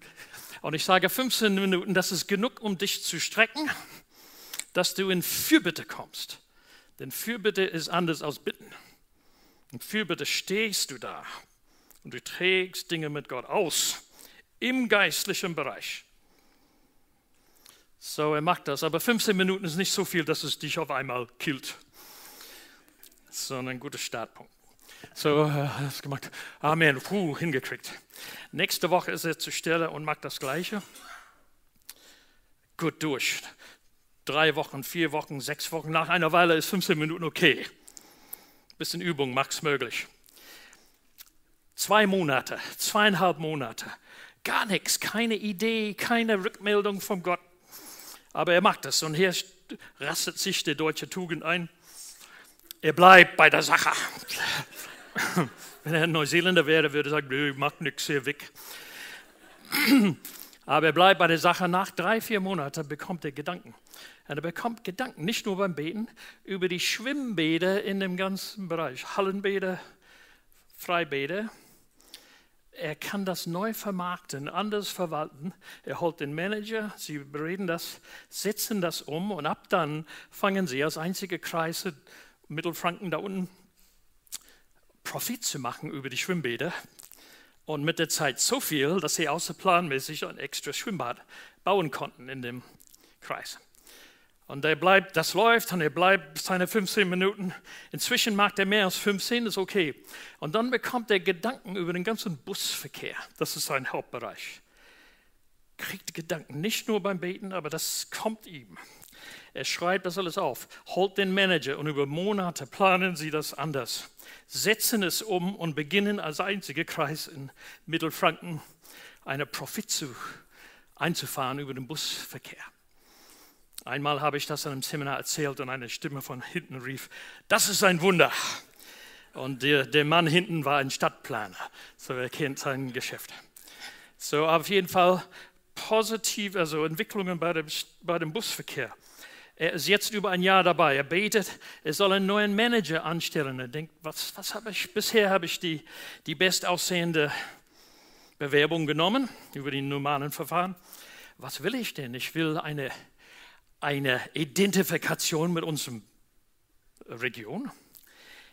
Und ich sage 15 Minuten, das ist genug, um dich zu strecken, dass du in Fürbitte kommst. Denn Fürbitte ist anders als Bitten. In Fürbitte stehst du da und du trägst Dinge mit Gott aus im geistlichen Bereich. So, er macht das, aber 15 Minuten ist nicht so viel, dass es dich auf einmal killt, sondern ein guter Startpunkt. So, hat es gemacht. Amen, Puh, hingekriegt. Nächste Woche ist er zur Stelle und macht das Gleiche. Gut durch. Drei Wochen, vier Wochen, sechs Wochen. Nach einer Weile ist 15 Minuten okay. Bisschen Übung macht es möglich. Zwei Monate, zweieinhalb Monate. Gar nichts, keine Idee, keine Rückmeldung von Gott. Aber er macht es und hier rastet sich die deutsche Tugend ein. Er bleibt bei der Sache. Wenn er ein Neuseeländer wäre, würde er sagen, nö, macht nichts hier weg. Aber er bleibt bei der Sache. Nach drei, vier Monaten bekommt er Gedanken. Und er bekommt Gedanken, nicht nur beim Beten, über die Schwimmbäder in dem ganzen Bereich. Hallenbäder, Freibäder er kann das neu vermarkten, anders verwalten. Er holt den Manager, sie bereden das, setzen das um und ab dann fangen sie als einzige Kreise Mittelfranken da unten Profit zu machen über die Schwimmbäder. Und mit der Zeit so viel, dass sie außerplanmäßig ein extra Schwimmbad bauen konnten in dem Kreis. Und er bleibt, das läuft und er bleibt seine 15 Minuten. Inzwischen macht er mehr als 15, ist okay. Und dann bekommt er Gedanken über den ganzen Busverkehr. Das ist sein Hauptbereich. Kriegt Gedanken, nicht nur beim Beten, aber das kommt ihm. Er schreibt das alles auf, holt den Manager und über Monate planen sie das anders, setzen es um und beginnen als einziger Kreis in Mittelfranken eine Profit zu, einzufahren über den Busverkehr. Einmal habe ich das an einem Seminar erzählt und eine Stimme von hinten rief, das ist ein Wunder. Und der, der Mann hinten war ein Stadtplaner, so er kennt sein Geschäft. So auf jeden Fall positiv, also Entwicklungen bei dem, bei dem Busverkehr. Er ist jetzt über ein Jahr dabei. Er betet, er soll einen neuen Manager anstellen. Er denkt, was, was habe ich, bisher habe ich die, die bestaussehende Bewerbung genommen über die normalen Verfahren. Was will ich denn? Ich will eine eine Identifikation mit unserer Region.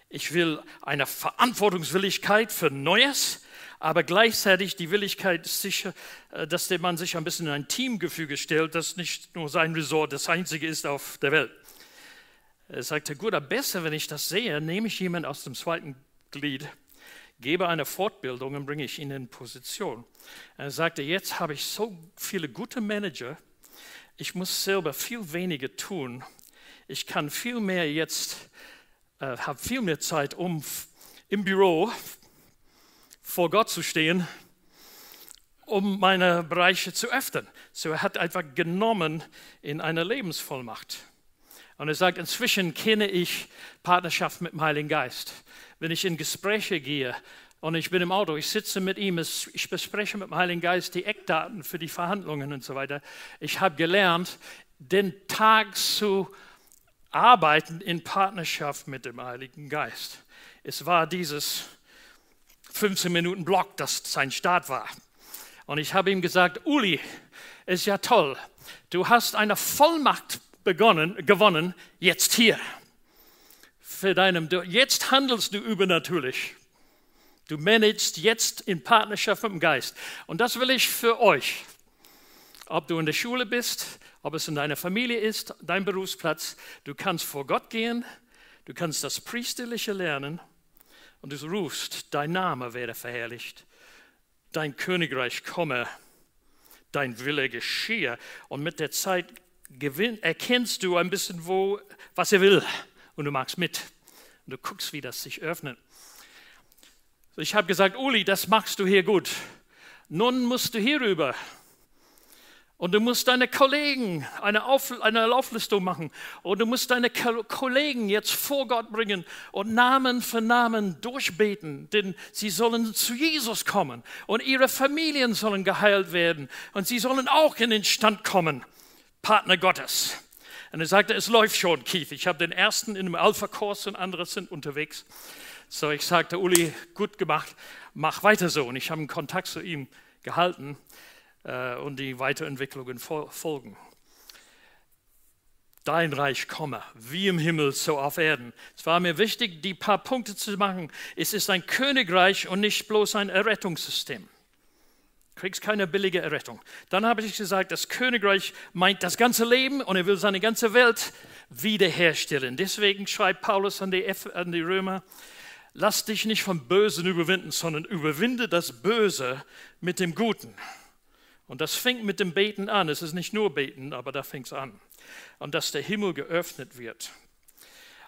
Ich will eine Verantwortungswilligkeit für Neues, aber gleichzeitig die Willigkeit, sicher, äh, dass der Mann sich ein bisschen in ein Teamgefüge stellt, das nicht nur sein Resort das einzige ist auf der Welt. Er sagte, gut, aber besser, wenn ich das sehe, nehme ich jemanden aus dem zweiten Glied, gebe eine Fortbildung und bringe ich ihn in Position. Er sagte, jetzt habe ich so viele gute Manager, ich muss selber viel weniger tun. Ich kann viel mehr jetzt, äh, habe viel mehr Zeit, um im Büro vor Gott zu stehen, um meine Bereiche zu öffnen. So er hat einfach genommen in eine Lebensvollmacht. Und er sagt, inzwischen kenne ich Partnerschaft mit dem Heiligen Geist. Wenn ich in Gespräche gehe, und ich bin im Auto, ich sitze mit ihm, ich bespreche mit dem Heiligen Geist die Eckdaten für die Verhandlungen und so weiter. Ich habe gelernt, den Tag zu arbeiten in Partnerschaft mit dem Heiligen Geist. Es war dieses 15 Minuten Block, das sein Start war. Und ich habe ihm gesagt, Uli, ist ja toll. Du hast eine Vollmacht begonnen, gewonnen, jetzt hier. Für deinem, jetzt handelst du übernatürlich. Du managst jetzt in Partnerschaft mit dem Geist. Und das will ich für euch. Ob du in der Schule bist, ob es in deiner Familie ist, dein Berufsplatz. Du kannst vor Gott gehen, du kannst das Priesterliche lernen und du rufst, dein Name werde verherrlicht, dein Königreich komme, dein Wille geschehe. Und mit der Zeit gewinn, erkennst du ein bisschen, wo, was er will und du magst mit. Und du guckst, wie das sich öffnet. Ich habe gesagt, Uli, das machst du hier gut. Nun musst du hier rüber. Und du musst deine Kollegen eine, Auf, eine Lauflistung machen. Und du musst deine Kollegen jetzt vor Gott bringen und Namen für Namen durchbeten. Denn sie sollen zu Jesus kommen. Und ihre Familien sollen geheilt werden. Und sie sollen auch in den Stand kommen. Partner Gottes. Und er sagte, es läuft schon, Keith. Ich habe den ersten in einem Alpha-Kurs und andere sind unterwegs. So, ich sagte, Uli, gut gemacht, mach weiter so. Und ich habe einen Kontakt zu ihm gehalten äh, und die Weiterentwicklungen folgen. Dein Reich komme, wie im Himmel, so auf Erden. Es war mir wichtig, die paar Punkte zu machen. Es ist ein Königreich und nicht bloß ein Errettungssystem. Du kriegst keine billige Errettung. Dann habe ich gesagt, das Königreich meint das ganze Leben und er will seine ganze Welt wiederherstellen. Deswegen schreibt Paulus an die, an die Römer, lass dich nicht vom Bösen überwinden, sondern überwinde das Böse mit dem Guten. Und das fängt mit dem Beten an. Es ist nicht nur Beten, aber da fängt es an. Und dass der Himmel geöffnet wird.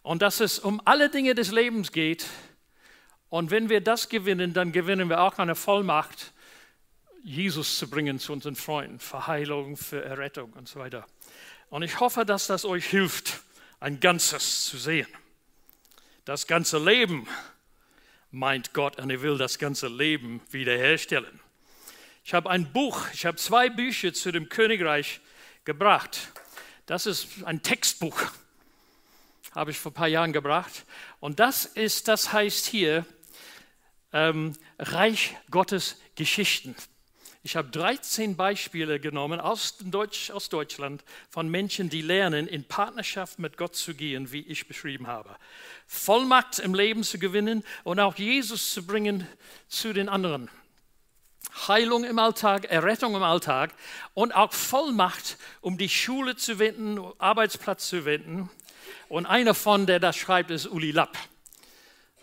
Und dass es um alle Dinge des Lebens geht. Und wenn wir das gewinnen, dann gewinnen wir auch eine Vollmacht, Jesus zu bringen zu unseren Freunden, für Heilung, für Errettung und so weiter. Und ich hoffe, dass das euch hilft, ein Ganzes zu sehen. Das ganze Leben meint Gott und er will das ganze Leben wiederherstellen. Ich habe ein Buch, ich habe zwei Bücher zu dem Königreich gebracht. Das ist ein Textbuch, habe ich vor ein paar Jahren gebracht. Und das ist, das heißt hier ähm, Reich Gottes Geschichten. Ich habe 13 Beispiele genommen aus, Deutsch, aus Deutschland von Menschen, die lernen, in Partnerschaft mit Gott zu gehen, wie ich beschrieben habe. Vollmacht im Leben zu gewinnen und auch Jesus zu bringen zu den anderen. Heilung im Alltag, Errettung im Alltag und auch Vollmacht, um die Schule zu wenden, Arbeitsplatz zu wenden. Und einer von, der das schreibt, ist Uli Lapp.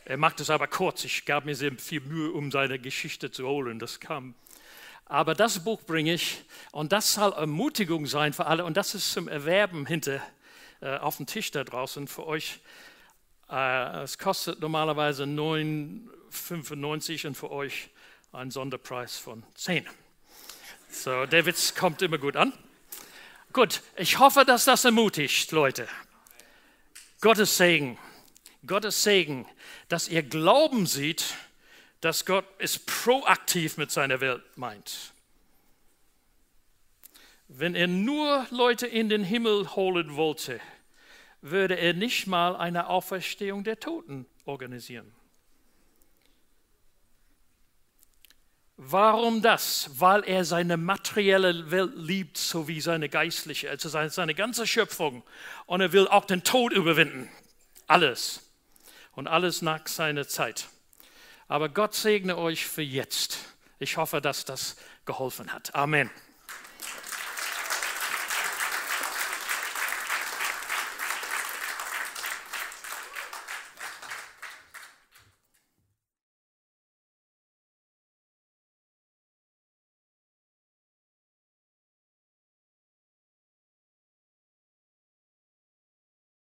Er macht es aber kurz. Ich gab mir sehr viel Mühe, um seine Geschichte zu holen. Das kam aber das Buch bringe ich und das soll Ermutigung sein für alle und das ist zum Erwerben hinter äh, auf dem Tisch da draußen für euch. Äh, es kostet normalerweise 9,95 und für euch ein Sonderpreis von 10. So, der Witz kommt immer gut an. Gut, ich hoffe, dass das ermutigt, Leute. Gottes Segen, Gottes Segen, dass ihr Glauben sieht, dass Gott es proaktiv mit seiner Welt meint. Wenn er nur Leute in den Himmel holen wollte, würde er nicht mal eine Auferstehung der Toten organisieren. Warum das? Weil er seine materielle Welt liebt, so wie seine geistliche, also seine, seine ganze Schöpfung. Und er will auch den Tod überwinden. Alles. Und alles nach seiner Zeit. Aber Gott segne euch für jetzt. Ich hoffe, dass das geholfen hat. Amen.